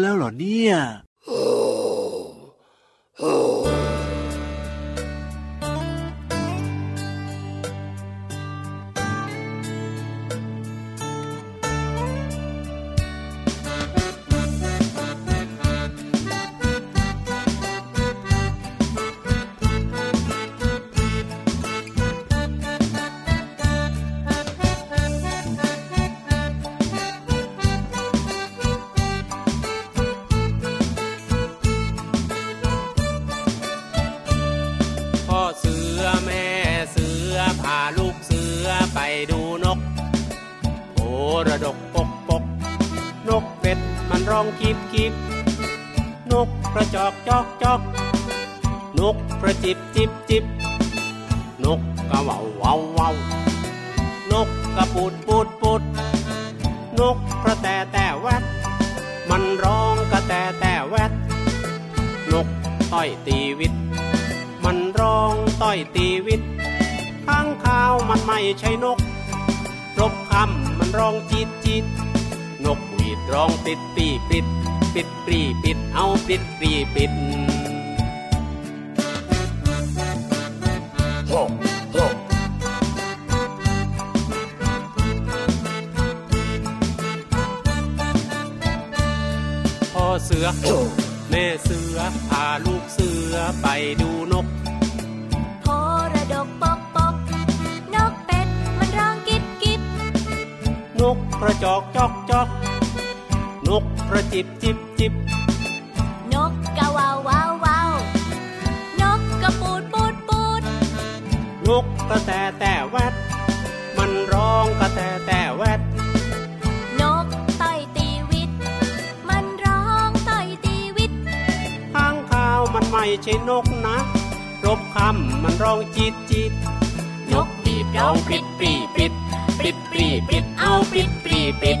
แล้วเหรอเนี่ย กกระจอกจอกจอกนกกระจิบจิบจิบนกกระว่าเว่าเว่านกกระปูดปูดปูดนกกระแตแต่แวดมันร้องกระแตแต่แวดนกต้อยตีวิต มันร้องต้อยตีวิตข้างข้าวมันไม่ใช่นกรบคำมันร้องจีดจีดนกหวีดร้องปิดปีปิดปิด ปรีปิดเอาปิดปรีปิดพ่อเสือ แม่เสือพาลูกเสือไปดูนกโพระดกปกปกนกเป็ดมันร้องกิบกิบนกกระจอกจอกจอก นกกระจิบจิบจิบ นกกะวาววาววาวนกกระปูดปูดปูด นกกระแตแต่แวด มันร้องกระแตแต่แวด นกต้อยตีวิต มันร้องต้อยตีวิต ข้างข้าวมันไม่ใช่นกนะ รบคำมันร้องจีดจีดนกปีบร้องปิดปรีปิด ปิดปรีปิดเอาปิดปรีปิด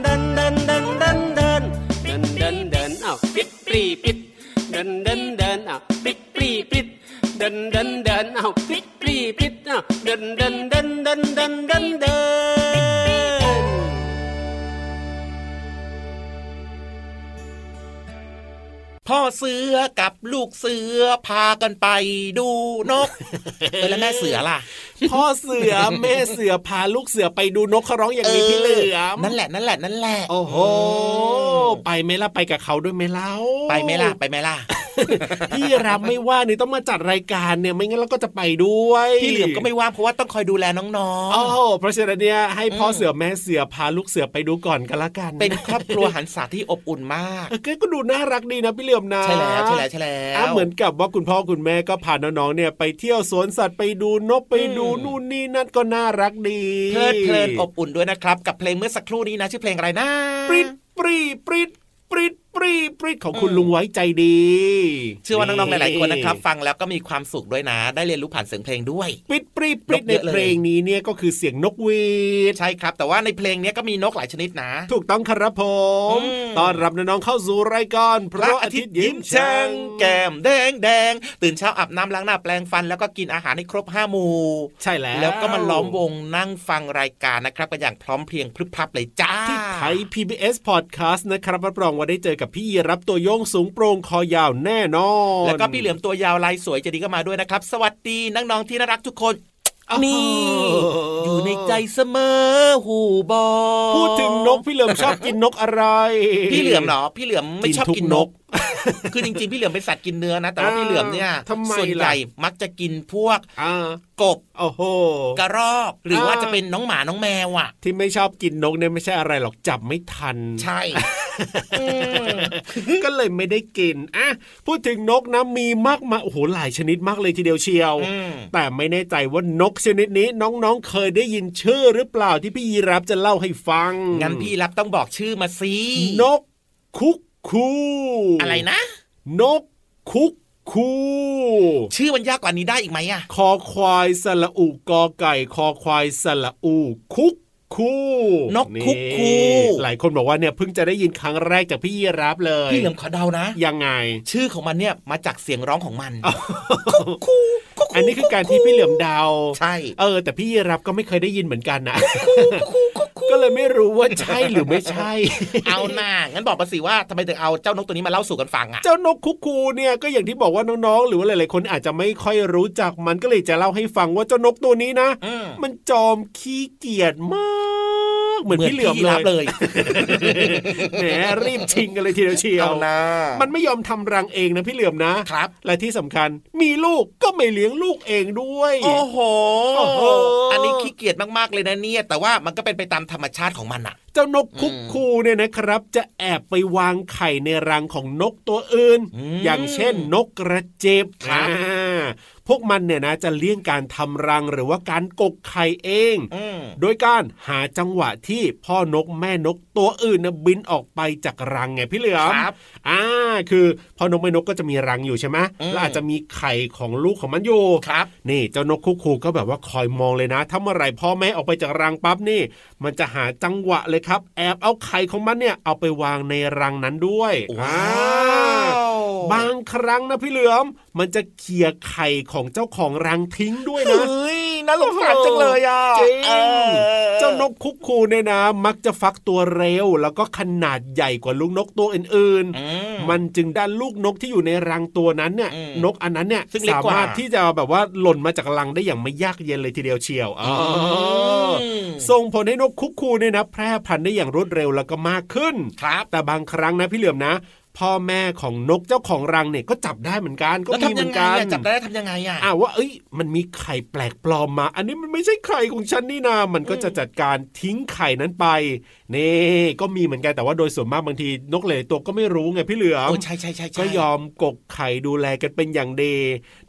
ดินเดินเดินเดินเดินเดินเดินเอาปิดปรีปิดเดินเดินเดินเอาปิดปรีปิดเดินเดินเดินเอาปิดปรีปิดเดินเดินเดินเดินเดินเดินเดิน พ่อเสือกับลูกเสือพากันไปดูนกเออแล้วแม่เสือล่ะ พ่อเสือแม่เสือพาลูกเสือไปดูนกเขาร้องอย่างนี้พี่เหลือมนั่นแหละนั่นแหละนั่นแหละ โอ้โห ไปไหมล่ะไปกับเขาด้วยไหมเล่าไปไหมล่ะไปไหมล่ะพี่รับไม่ว่านี่ต้องมาจัดรายการเนี่ยไม่งั้นเราก็จะไปด้วยพี่เหลือมก็ไม่ว่างเพราะว่าต้องคอยดูแลน้องโอ้โหเพราะฉะนั้นเนี่ยให้พ่อเสือแม่เสือพาลูกเสือไปดูก่อนกันละกันๆเป็นครอบครัวหันษาที่อบอุ่นมากเออก็ดูน่ารักดีนะพี่เหลือมนะใช่แล้วใช่แล้วใช่แล้วอะเหมือนกับว่าคุณพ่อคุณแม่ก็พาน้องๆเนี่ยไปเที่ยวสวนสัตว์ไปดูนกไปดูนู่นนี่นั่นก็น่ารักดีเพลิดเพลินอบอุ่นด้วยนะครับ กับเพลงเมื่อสักครู่นี้นะชื่อเพลงอะไรนะปริดปปรีปริดปริด ปรีปริดของคุณลุงไว้ใจดี เชื่อว่าน้องๆหลายๆคนนะครับ ฟังแล้วก็มีความสุขด้วยนะ ได้เรียนรู้ผ่านเสียงเพลงด้วยปริดปรีปริดนกในเยอะเลยเพลงนี้เนี่ยก็คือเสียงนกหวีดใช่ครับ แต่ว่าในเพลงเนี้ยก็มีนกหลายชนิดนะ ถูกต้องครับผมอืมต้อนรับน้องๆเข้าสู่รายการพระอาทิตย์ยิ้มแฉ่งแก้มแดงแดงตื่นเช้าอาบน้ำล้างหน้าแปลงฟัน แล้วก็กินอาหารให้ครบห้าหมู่ใช่แล้วแล้วก็มาล้อมวงนั่งฟังรายการนะครับกันอย่างพร้อมเพรียงพรึบพรับเลยจ้าที่ไทย PBS Podcast นะครับรับรองว่าได้เจอกับพี่ยีรับตัวโยงสูงโปร่งคอยาวแน่นอน แล้วก็พี่เหลือมตัวยาวลายสวยใจะดีก็มาด้วยนะครับ สวัสดีน้องๆที่น่ารักทุกคนอ้าวนี่อยู่ในใจเสมอหูบอพูดถึงนกพี่เหลือมชอบกินนกอะไร พี่เหลือมเหรอ พี่เหลือมไม่ชอบทุกินนก คือจริงๆพี่เหลือมเป็นสัตว์กินเนื้อนะแต่ว่าอ่าพี่เหลือมเนี่ยทำไมส่วนใหญ่มักจะกินพวกอ่ากบโอ้โหกระรอกหรือว่าอ่าจะเป็นน้องหมาน้องแมวอะ ที่ไม่ชอบกินนกเนี่ยไม่ใช่อะไรหรอกจับไม่ทัน ใช่อืมก็เลยไม่ได้กินอะพูดถึงนกนะมีมากมายโอ้โหหลายชนิดมากเลยทีเดียวเชียวอืมแต่ไม่แน่ใจว่านกชนิดนี้น้องๆเคยได้ยินชื่อหรือเปล่าที่พี่ยีรับจะเล่าให้ฟัง งั้นพี่รับต้องบอกชื่อมาสินกคุก คูอะไรนะ นกคุกคูชื่อมันยากกว่านี้ได้อีกไหมอะ คอควายสละอุกอไก่ คอควายสละอู คุก คูนกคุกคูหลายคนบอกว่าเนี่ยเพิ่งจะได้ยินครั้งแรกจากพี่ยีรับเลย พี่เหลือมขอเดานะ ยังไง ชื่อของมันเนี่ยมาจากเสียงร้องของมันอันนี้คือการที่พี่เหลือมเดาใช่ เออ แต่พี่ยีรับก็ไม่เคยได้ยินเหมือนกันนะก็เลยไม่รู้ว่าใช่หรือไม่ใช่ เอาหน้างั้นบอกมาสิว่าทำไมถึงเอาเจ้านกตัวนี้มาเล่าสู่กันฟังอะเจ้านกคุกคูเนี่ยก็อย่างที่บอกว่าน้องๆ หรือว่าหลายๆคนอาจจะไม่ค่อยรู้จักมันก็เลยจะเล่าให้ฟังว่าเจ้านกตัวนี้นะอืมมันจอมขี้เกียจมาก เหมือนพี่เหลือมรับเลเลยยแหมรีบชิงกันเลยทีเดียวเชียวเอานะมันไม่ยอมทำรังเองนะพี่เหลือมนะครับ และที่สำคัญมีลูกก็ไม่เลี้ยงลูกเองด้วยโอ้โหโอ้โห อันนี้ขี้เกียจมากๆเลยนะเนี่ย แต่ว่ามันก็เป็นไปตามธรรมชาติของมันอะเจ้านกคุกคูเนี่ยนะครับ จะแอบไปวางไข่ในรังของนกตัวอื่นอืมอย่างเช่นนกกระเจ็บครับอ่า พวกมันเนี่ยนะจะเลี่ยงการทำรังหรือว่าการกกไข่เองอืมโดยการหาจังหวะที่พ่อนกแม่นกตัวอื่นนะบินออกไปจากรังไงพี่เหลือมครับอ่าคือพ่อนกแม่นกก็จะมีรังอยู่ใช่ไหมอืมแล้วอาจจะมีไข่ของลูกของมันอยู่ครับ นี่เจ้านกคุกคูก็แบบว่าคอยมองเลยนะถ้าเมื่อไหร่พ่อแม่ออกไปจากรังปั๊บนี่ มันจะหาจังหวะเลยครับ แอบเอาไข่ของมันเนี่ยเอาไปวางในรังนั้นด้วยว้าอ่ว บางครั้งนะพี่เหลือม มันจะเขี่ยไข่ของเจ้าของรังทิ้งด้วยนะเฮ้ยน่าสงสารจังเลยอะจริงออเจ้านกคุกคูเนี่ยนะ มักจะฟักตัวเร็ว แล้วก็ขนาดใหญ่กว่าลูกนกตัวอื่นอืมๆมันจึงได้ลูกนกที่อยู่ในรังตัวนั้นเนี่ยอืมนกอันนั้นเนี่ยซึ่งเล็กสากว่ามารถที่จะแบบว่าหล่นมาจากรังได้อย่างไม่ยากเย็นเลยทีเดียวเชียวอ๋ออมส่งผลให้นกคุกคูเนี่ยนะ แพร่พันธุ์ได้อย่างรวดเร็วแล้วก็มากขึ้นครับแต่บางครั้งนะพี่เหลือมนะ พ่อแม่ของนกเจ้าของรังเนี่ยก็จับได้เหมือนกันก็แล้วมีทำเหมืยัองนไงกันอะจับได้ทำยังไงอะอ่าว่าเอ้ยมันมีไข่แปลกปลอมมา อันนี้มันไม่ใช่ไข่ของฉันนี่นามันก็จะจัดการทิ้งไข่นั้นไป นี่ก็มีเหมือนกันแต่ว่าโดยส่วนมากบางทีนกหลายตัวก็ไม่รู้ไงพี่เหลือมโอ้ใช่ใช่ใช่ใช่ก็ยอมกกไข่ดูแลกันเป็นอย่างดี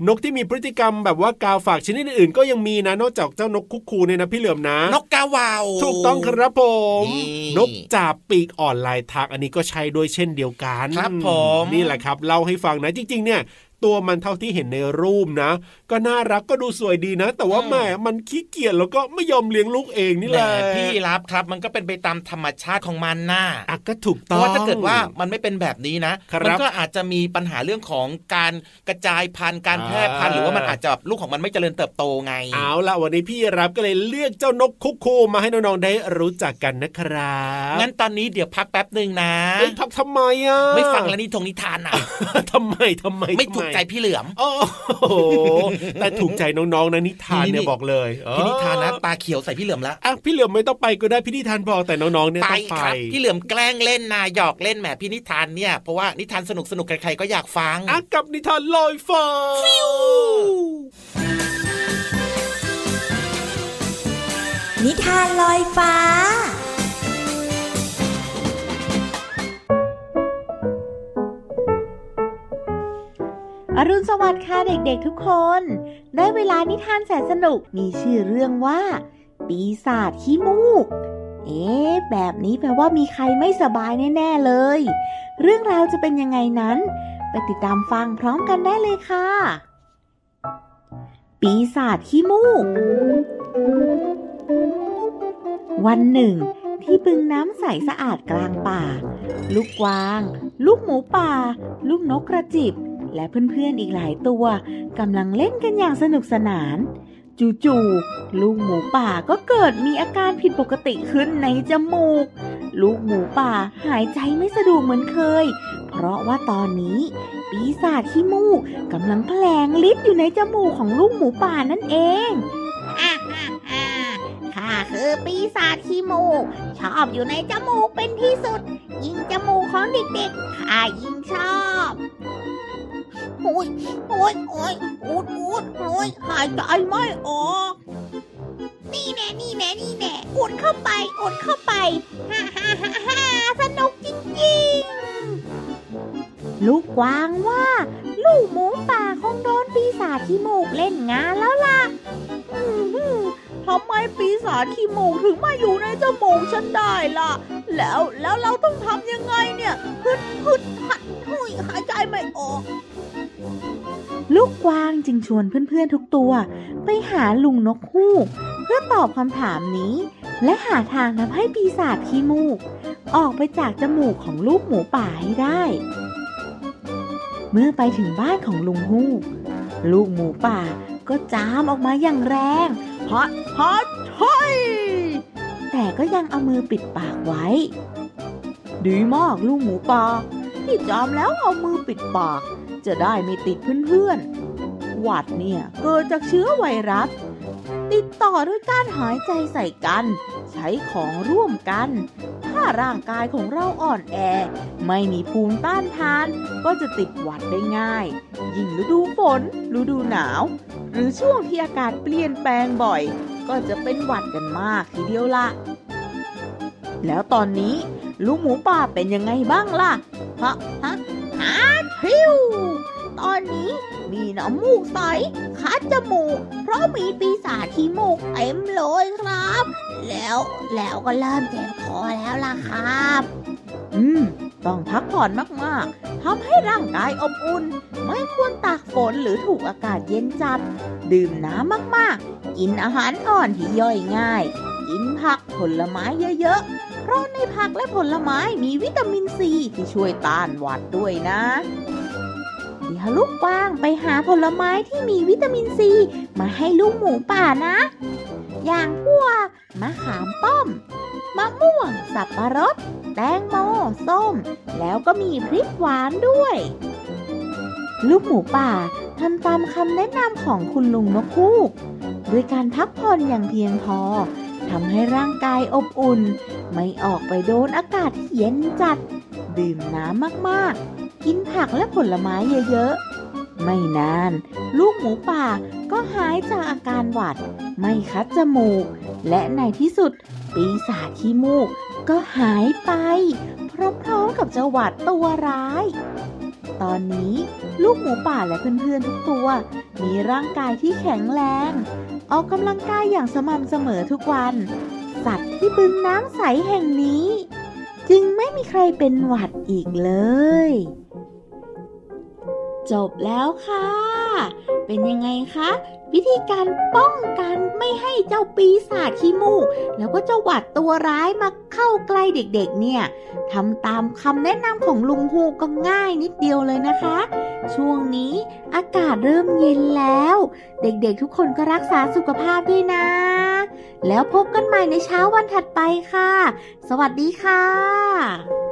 นกที่มีพฤติกรรมแบบว่ากาฝากชนิดอื่นๆก็ยังมีนะนอกจากเจ้านกคุกคูเนี่ยนะพี่เหลือมนะ นกกาว่าวถูกต้องครับผมนี่นกจ่าปีกอ่อนลายทากอันนี้ก็ใช้ด้วยเช่นเดียวกันครับผมนี่แหละครับเล่าให้ฟังนะจริงๆเนี่ย ตัวมันเท่าที่เห็นในรูปนะ ก็น่ารักก็ดูสวยดีนะ แต่ว่าแหมมันขี้เกียจแล้วก็ไม่ยอมเลี้ยงลูกเองนี่แหแหละละพี่รับครับ มันก็เป็นไปตามธรรมชาติของมันน่ะอะก็ถูกเพต้องราะว่าถ้าเกิดว่ามันไม่เป็นแบบนี้นะครับมัก็อาจจะมีปัญหาเรื่องของการกระจายพันธุ์การแพร่พันธุ์อ่าหรือว่ามันอาจจะแบบลูกของมันไม่เจริญเติบโตไงเอาละวันนี้พี่รับก็เลยเลือกเจ้านกคุกคูมาให้น้องๆได้รู้จักกันนะครับงั้นตอนนี้เดี๋ยวพักแป๊บหนึ่งนะเอ้ยพักทำไมอะไม่ฟังแล้วนี่ทงนิทานนะทำไมทำไมไม่ถูกทำใจพี่เหลือม โอ้โหแต่ถูกใจน้องๆนะนิทานนี่เนี่ยบอกเลยพี่นิทานนะเออตาเขียวใส่พี่เหลือมแล้วอะพี่เหลือมไม่ต้องไปก็ได้พี่นิทานบอกแต่น้องๆเนี่ยไปต้องไปครับพี่เหลือมแกล้งเล่นนาหยอกเล่นแหมพี่นิทานเนี่ยเพราะว่านิทานสนุกสนุกๆใครๆก็อยากฟังอะกับนิทานลอยฟ้านิทานลอยฟ้า อรุณสวัสดิ์ค่ะเด็กๆทุกคน ได้เวลานิทานแสนสนุกมีชื่อเรื่องว่า ปีศาจขี้มูก เอ๊ะแบบนี้แปลว่ามีใครไม่สบายแน่ๆเลย เรื่องราวจะเป็นยังไงนั้น ไปติดตามฟังพร้อมกันได้เลยค่ะ ปีศาจขี้มูก วันหนึ่ง ที่บึงน้ำใสสะอาดกลางป่า ลูกกวาง ลูกหมูป่า ลูกนกกระจิบ และเพื่อนๆอีกหลายตัวกำลังเล่นกันอย่างสนุกสนาน จู่ๆลูกหมูป่าก็เกิดมีอาการผิดปกติขึ้นในจมูก ลูกหมูป่าหายใจไม่สะดวกเหมือนเคย เพราะว่าตอนนี้ ปีศาจขี้มูกกำลังแผลงฤทธิ์อยู่ในจมูกของลูกหมูป่านั่นเองฮ่าฮ่าฮ่าข้าคือปีศาจขี้มูก ชอบอยู่ในจมูกเป็นที่สุด ยิ่งจมูกของเด็กๆข้ายิ่งชอบ โอ้ยโอ้ยโอ้ยอูดอูดโอ้ยหายใจไม่ออกนี่แน่นี่แน่นี่แน่อุดเข้าไปอุดเข้าไปฮ่าฮ่าฮ่าฮ่าสนุกจริงๆ ลูกกวางว่า ลูกหมูป่าคงโดนปีศาจขี้มูกเล่นงานแล้วล่ะอืมฮึทำไมปีศาจขี้มูกถึงมาอยู่ในจมูกฉันได้ล่ะ แล้วแล้วเราต้องทำยังไงเนี่ยฮึดฮึดหัดหุยหายใจไม่ออก ลูกกวางจึงชวนเพื่อนๆทุกตัว ไปหาลุงนกฮูก เพื่อตอบคำถามนี้ และหาทางทำให้ปีศาจขี้มูก ออกไปจากจมูกของลูกหมูป่าให้ได้ เมื่อไปถึงบ้านของลุงฮูก ลูกหมูป่าก็จามออกมาอย่างแรงฮะฮะใช่แต่ก็ยังเอามือปิดปากไว้ ดีมากลูกหมูป่าที่จามแล้วเอามือปิดปาก จะได้ไม่ติดเพื่อนๆ หวัดเนี่ยเกิดจากเชื้อไวรัส ติดต่อด้วยการหายใจใส่กัน ใช้ของร่วมกัน ถ้าร่างกายของเราอ่อนแอ ไม่มีภูมิต้านทาน ก็จะติดหวัดได้ง่าย ยิ่งฤดูฝนฤดูหนาว หรือช่วงที่อากาศเปลี่ยนแปลงบ่อย ก็จะเป็นหวัดกันมากทีเดียวละแล้วตอนนี้ลูกหมูป่าเป็นยังไงบ้างล่ะ ฮะ ฮะ หาทิวตอนนี้มีน้ำมูกใสคัดจมูก เพราะมีปีศาจที่มูกเต็มเลยครับ แล้วแล้วก็เริ่มเจ็บคอแล้วล่ะครับ อืม ต้องพักผ่อนมากๆทำให้ร่างกายอบอุ่น ไม่ควรตากฝนหรือถูกอากาศเย็นจัด ดื่มน้ำมากๆ กินอาหารอ่อนที่ย่อยง่าย กินผักผลไม้เยอะๆ ราะในผักและผลไม้มีวิตามินซีที่ช่วยต้านหวัดด้วยนะเดี๋ยวลูกกวางไปหาผลไม้ที่มีวิตามินซีมาให้ลูกหมูป่านะ อย่างพวกมะขามป้อม มะม่วง สับปะรด แตงโม ส้ม แล้วก็มีพริกหวานด้วย ลูกหมูป่าทำตามคำแนะนำของคุณลุงนกคูกด้วยการพักผ่อนอย่างเพียงพอ ทำให้ร่างกายอบอุ่น ไม่ออกไปโดนอากาศที่เย็นจัด ดื่มน้ำมากๆ กินผักและผลไม้เยอะๆ ไม่นาน ลูกหมูป่าก็หายจากอาการหวัด ไม่คัดจมูก และในที่สุด ปีศาจขี้มูกก็หายไป พร้อมๆกับเจ้าหวัดตัวร้าย ตอนนี้ลูกหมูป่าและเพื่อนๆทุกตัว มีร่างกายที่แข็งแรง ออกกำลังกายอย่างสม่ำเสมอทุกวัน สัตว์ที่บึงน้ำใสแห่งนี้ จึงไม่มีใครเป็นหวัดอีกเลย จบแล้วค่ะ เป็นยังไงคะ วิธีการป้องกันไม่ให้เจ้าปีศาจขี้มูกแล้วก็เจ้าหวัดตัวร้ายมาเข้าใกล้เด็กๆ เนี่ยทำตามคำแนะนำของลุงฮูก็ง่ายนิดเดียวเลยนะคะ ช่วงนี้อากาศเริ่มเย็นแล้ว เด็กๆทุกคนก็รักษาสุขภาพด้วยนะ แล้วพบกันใหม่ในเช้าวันถัดไปค่ะ สวัสดีค่ะ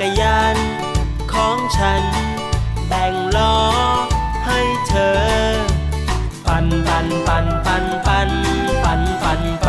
กรยานของฉัน แบ่งล้อให้เธอ ปันปันปันปันปันปันปัน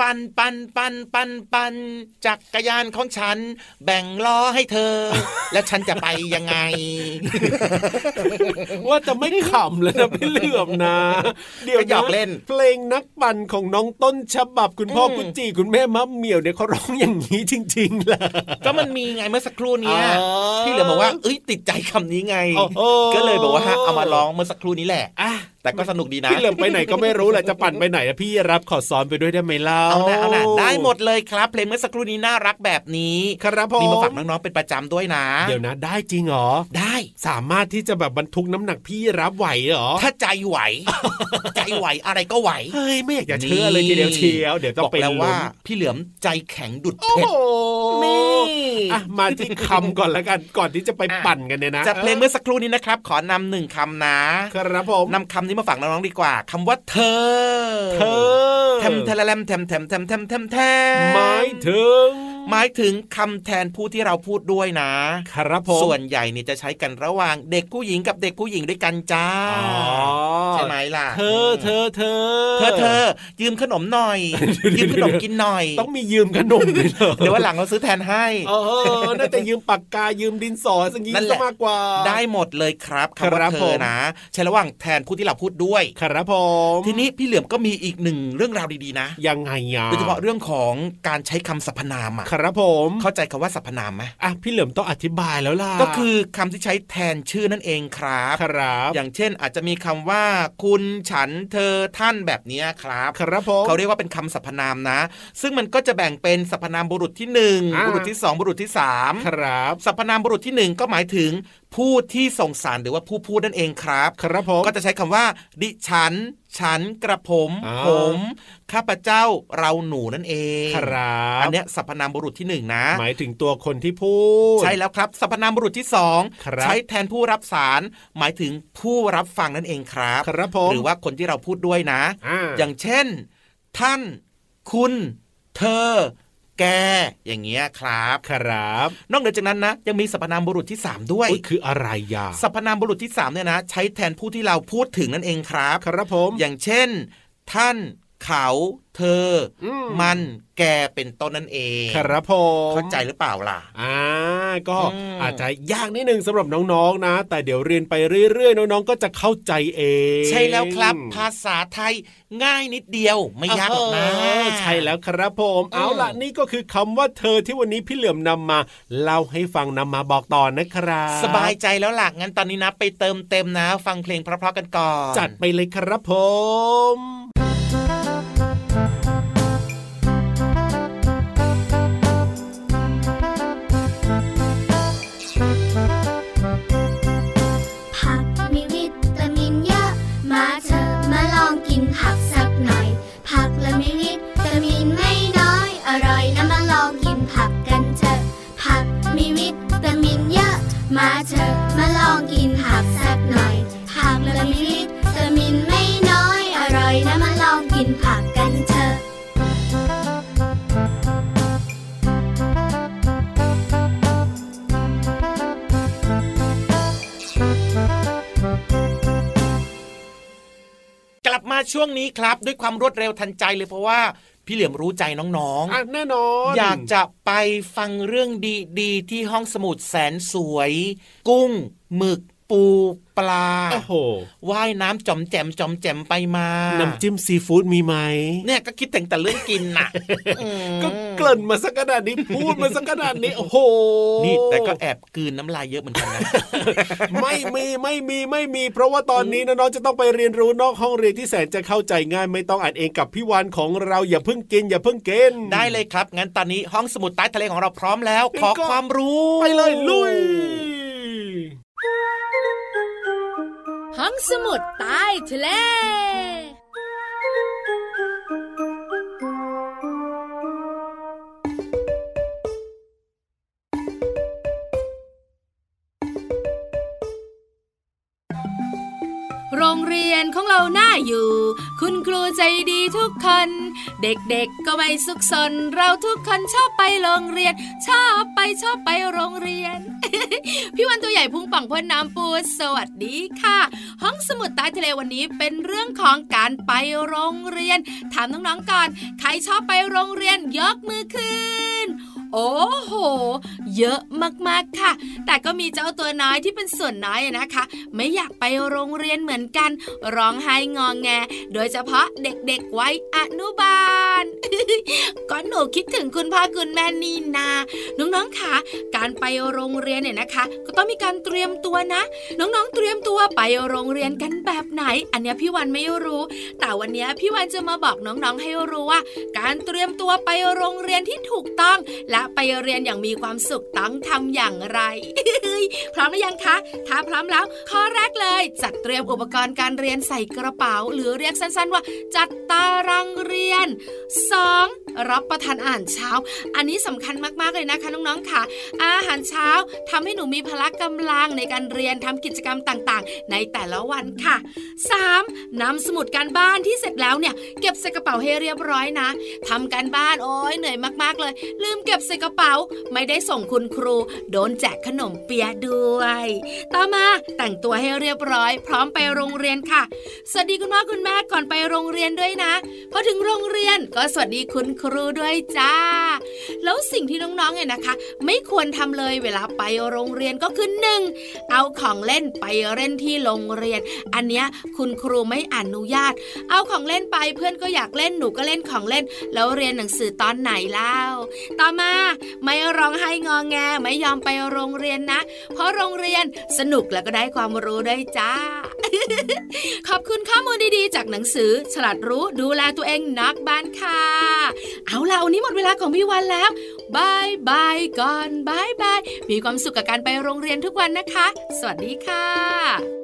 ปันปันปันปันปันจักรยานของฉัน แบ่งล้อให้เธอ แล้วฉันจะไปยังไง ว่าจะไม่ขำเลยนะพี่เหลือมนะ เดี๋ยวก็หยอกเล่น เพลงนักปั่นของน้องต้นฉบับคุณพ่ออมคุณจีคุณแม่มะเหมียวเนี่ยเขาร้องอย่างนี้จริงๆล่ะก็มันมีไงเมื่อสักครู่เนี้ยอ๋อพี่เหลือบอกว่าเอ้ยติดใจคำนี้ไงโอ้โหก็เลยบอกว่าฮะเอามาร้องเมื่อสักครู่นี้แหละอะ แต่ก็สนุกดีนะพี่เหลือมไปไหนก็ไม่รู้แหละจะปั่นไปไหนอะพี่รับขอซ้อนไปด้วยได้ไหมเล่าเอานะเอานะได้หมดเลยครับเพลงเมื่อสักครู่นี้น่ารักแบบนี้ครับผมมีมาฝากน้องๆเป็นประจำด้วยนะ เดี๋ยวนะได้จริงเหรอได้สามารถที่จะแบบบรรทุกน้ำหนักพี่รับไหวเหรอถ้าใจไหว ใจไหวอะไรก็ไหวเฮ้ยไม่อยากจะเชื่อเลยทีเดียวเชียวเดี๋ยวต้องบอกไปแล้วว่าลุ้นพี่เหลือมใจแข็งดุดโอ้เพชโหรนี่อะมาที่คำก่อนแล้วกันก่อนที่จะไปอะปั่นกันเนี่ยนะจากเพลงเมื่อสักครู่นี้นะครับขอนำหนึ่งคำนะครับผมนำคำนี้มาฝากน้องๆดีกว่าคำว่าเธอ เธอแทมแทมแทมแทมแทมแทมแทมแทมแทมหมายถึง หมายถึงคำแทนผู้ที่เราพูดด้วยนะ ครับผมส่วนใหญ่เนี่ยจะใช้กันระหว่างเด็กผู้หญิงกับเด็กผู้หญิงด้วยกันจ้าอ๋อใช่ไหมล่ะ เธอเธอเธอเธอเธอ ยืมขนมหน่อย ยืมขนมกินหน่อย ต้องมียืมขนมด้วยเหรอเดี๋ยววันหลังเราซื้อแทนให้เออน่าจะยืมปากกายืมดินสอสักยี่นั่นแหซะละมากกว่า ได้หมดเลยครับคำครัว่าบเธผอมนะใช้ระหว่างแทนผู้ที่เราพูดด้วยครับผมทีนี้พี่เหลือมก็มีอีกหนึ่งเรื่องราวดีๆนะ ยังไงอะโดยเฉพาะเรื่องของการใช้คำสรรพนามอะครับผมเข้าใจคำว่าสรรพนามไหมอะพี่เหลิมต้องอธิบายแล้วล่ะก็คือคำที่ใช้แทนชื่อนั่นเองครับครับ อย่างเช่นอาจจะมีคำว่าคุณฉันเธอท่านแบบเนี้ยครับครับผมเขาเรียกว่าเป็นคำสรรพนามนะ ซึ่งมันก็จะแบ่งเป็นสรรพนามบุรุษที่หนึ่งอ่าบุรุษที่สองบุรุษที่สามครับสรรพนามบุรุษที่หนึ่งก็หมายถึง ผู้ที่ส่งสารหรือว่าผู้พูดนั่นเองครับ ครับผมก็จะใช้คำว่า ดิฉัน ฉันกระผมอ่าผม ข้าพเจ้าเราหนูนั่นเองครับอันเนี้ยสรรพนามบุรุษที่หนึ่งนะ หมายถึงตัวคนที่พูด ใช่แล้วครับสรรพนามบุรุษที่สองครับใช้แทนผู้รับสาร หมายถึงผู้รับฟังนั่นเองครับ ครับผมหรือว่าคนที่เราพูดด้วยนะอ่าอย่างเช่น ท่าน คุณ เธอ แกอย่างเงี้ยครับครับ นอกเหนือจากนั้นนะ ยังมีสรรพนามบุรุษที่ 3 ด้วยอุ๊ยคืออะไรยาสรรพนามบุรุษที่3เนี่ยนะ ใช้แทนผู้ที่เราพูดถึงนั่นเองครับ ครับผม อย่างเช่น ท่าน เขา เธออมมันแกเป็นต้นนั่นเองครับผมเข้าใจหรือเปล่าล่ะอ่าก็อืมอาจจะยากนิดนึงสำหรับน้องๆนะ แต่เดี๋ยวเรียนไปเรื่อยๆน้องๆก็จะเข้าใจเอง ใช่แล้วครับ ภาษาไทยง่ายนิดเดียวไม่ยากหรอกนะเออใช่แล้วครับผมอืมเอาล่ะนี่ก็คือคำว่าเธอที่วันนี้พี่เหลือมนำมาเล่าให้ฟังนำมาบอกต่อนะครับ สบายใจแล้วล่ะงั้นตอนนี้นะไปเติมเต็มนะ ฟังเพลงเพราะๆกันก่อน จัดไปเลยครับผม มาเถอะมาลองกินผักสักหน่อย ผักละมีวิตามินไม่น้อย อร่อยนะมาลองกินผักกันเถอะกลับมาช่วงนี้ครับ ด้วยความรวดเร็วทันใจเลยเพราะว่า พี่เหลี่ยมรู้ใจน้องอะแน่นอนๆอยากจะไปฟังเรื่องดีๆ ที่ห้องสมุดแสนสวย กุ้งหมึก ปูปลาโอ้โหว่ายน้ำจอมแจมจอมแจมไปมาน้ำจิ้มซีฟู้ดมีไหมเนี่ยก็คิดถึงแต่เรื่องกินน่ะอืมก็เกริ่นมาสักขนาดนี้พูดมาสักขนาดนี้โอ้โหนี่แต่ก็แอบกลืนน้ำลายเยอะเหมือนกันนะไม่มีไม่มีไม่มี เพราะว่าตอนนี้น้องๆจะต้องไปเรียนรู้นอกห้องเรียนที่แสนจะเข้าใจง่ายไม่ต้องอ่านเองกับพี่วานของเราอย่าเพิ่งกินอย่าเพิ่งกินได้เลยครับงั้นตอนนี้ห้องสมุดใต้ทะเลของเราพร้อมแล้ว ขอก็ความรู้ ไปเลยลุย ห้องสมุดใต้ทะเล โรงเรียนของเราหน่าอยู่ คุณครูใจดีทุกคน เด็กๆก็ไม่สุขสน เราทุกคนชอบไปโรงเรียน ชอบไปชอบไปโรงเรียน พี่วันตัวใหญ่พุงป่องพ่นน้ำปูสวัสดีค่ะ ห้องสมุดใต้ทะเลวันนี้เป็นเรื่องของการไปโรงเรียน ถามน้องๆก่อน ใครชอบไปโรงเรียนยกมือขึ้น โอ้โห เยอะมากๆค่ะ แต่ก็มีเจ้าตัวน้อยที่เป็นส่วนน้อยนะคะ ไม่อยากไปโรงเรียนเหมือนกัน ร้องไห้งองแง โดยเฉพาะเด็กๆวัยอนุบาลก็หนูคิดถึงคุณพ่อคุณแม่นี่นาน้องๆค่ะ การไปโรงเรียนเนี่ยนะคะ ก็ต้องมีการเตรียมตัวนะ น้องๆ เตรียมตัวไปโรงเรียนกันแบบไหน อันเนี้ยพี่วันไม่รู้ แต่วันเนี้ยพี่วันจะมาบอกน้องๆให้รู้ว่า การเตรียมตัวไปโรงเรียนที่ถูกต้องและไปเรียนอย่างมีความสุขต้องทำอย่างไร พร้อมหรือยังคะ ถ้าพร้อมแล้ว ข้อแรกเลย จัดเตรียมอุปกรณ์การเรียนใส่กระเป๋า หรือเรียกสั้นๆว่า จัดตารางเรียน 2. รับประทานอาหารเช้า อันนี้สำคัญมากๆเลยนะคะน้องๆค่ะ อาหารเช้าทำให้หนูมีพละกำลังในการเรียนทำกิจกรรมต่างๆ ในแต่ละวันค่ะ 3. นำสมุดการบ้านที่เสร็จแล้วเนี่ยเก็บใส่กระเป๋าให้เรียบร้อยนะทำการบ้านโอ้ยเหนื่อยมากๆเลย ลืมเก็บใส่กระเป๋า ไม่ได้ส่งคุณครู โดนแจกขนมเปียด้วย ต่อมาแต่งตัวให้เรียบร้อย พร้อมไปโรงเรียนค่ะ สวัสดีคุณพ่อคุณแม่ก่อนไปโรงเรียนด้วยนะพอถึงโรงเรียนก็สวัสดีคุณครูด้วยจ้า แล้วสิ่งที่น้องๆเนี่ยนะคะ ไม่ควรทำเลยเวลาไปโรงเรียนก็คือหนึ่งเอาของเล่นไปเล่นที่โรงเรียน อันเนี้ยคุณครูไม่อนุญาต เอาของเล่นไปเพื่อนก็อยากเล่นหนูก็เล่นของเล่น แล้วเรียนหนังสือตอนไหนเล่า ต่อมาไม่ร้องไห้งอแงไม่ยอมไปโรงเรียนนะ เพราะโรงเรียนสนุกแล้วก็ได้ความรู้ด้วยจ้า ขอบคุณข้อมูลดีๆ จากหนังสือ ฉลาดรู้ดูแลตัวเองนักบ้านค่ะ เอาล่ะวันนี้หมดเวลาของพี่วันแล้วบายบายก่อนบายบายมีความสุขกับการไปโรงเรียนทุกวันนะคะ สวัสดีค่ะ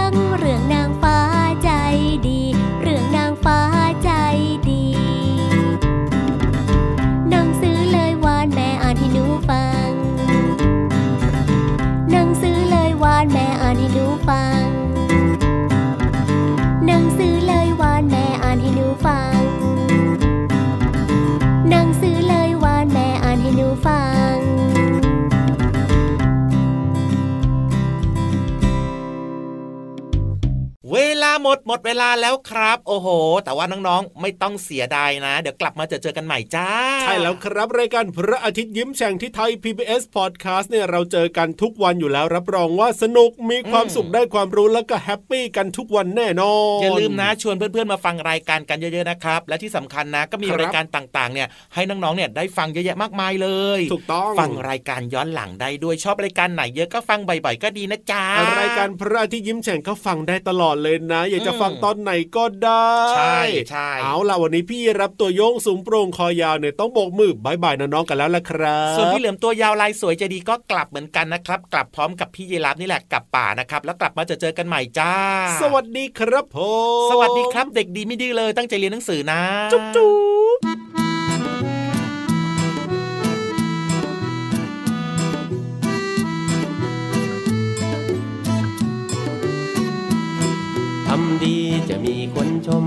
้ง ดหมดเวลาแล้วครับ โอ้โห แต่ว่าน้องๆ ไม่ต้องเสียดายนะ เดี๋ยวกลับมาเจอเจอกันใหม่จ้า ใช่แล้วครับ รายการพระอาทิตย์ยิ้มแฉ่งที่ไทย PBS Podcast เนี่ยเราเจอกันทุกวันอยู่แล้ว รับรองว่าสนุกมีความสุขได้ความรู้แล้วก็ happy กันทุกวันแน่นอนอย่าลืมนะชวนเพื่อนๆมาฟังรายการกันเยอะๆนะครับ และที่สำคัญนะก็มีครับรายการต่างๆเนี่ยให้น้องๆเนี่ยได้ฟังเยอะแยะมากมายเลย ถูกต้องฟังรายการย้อนหลังได้ด้วยชอบรายการไหนเยอะก็ฟังบ่อยๆก็ดีนะจ๊ะรายการพระอาทิตย์ยิ้มแฉ่งก็ฟังได้ตลอดเลยนะ อยากจะอืมฟังตอนไหนก็ได้ ใช่ใช่เอาล่ะวันนี้พี่รับตัวโยงสูงโปร่งคอยาวเนี่ยต้องโบกมือบายบายน้องๆกันแล้วละครับส่วนพี่เหลือมตัวยาวลายสวยใจดีก็กลับเหมือนกันนะครับ กลับพร้อมกับพี่ยีรับนี่แหละกลับป่านะครับ แล้วกลับมาเจอเจอกันใหม่จ้า สวัสดีครับผมสวัสดีครับเด็กดีไม่ดื้อเลยตั้งใจเรียนหนังสือนะ จุ๊บจุ๊บ ทำดีจะมีคนชม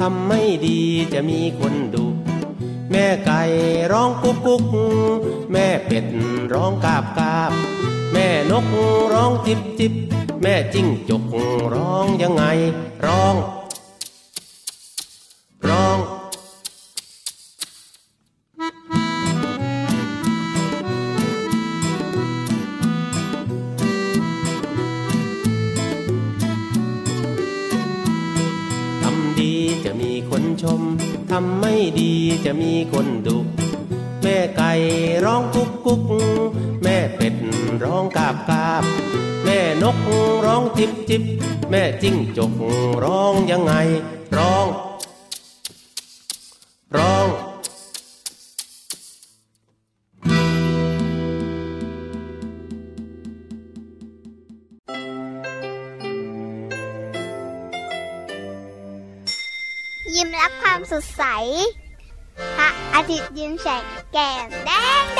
ทำไม่ดีจะมีคนดุแม่ไก่ร้องกุ๊กกุ๊ก แม่เป็ดร้องกาบกาบ แม่นกร้องจิบจิบ แม่จิ้งจกร้องยังไง ร้อง ร้อง จะมีคนดุ แม่ไก่ร้องกุ๊กกุ๊กแม่เป็ดร้องกาบกาบ แม่นกร้องจิบจิบ แม่จิ้งจกร้องยังไงร้อง ยิ้มรั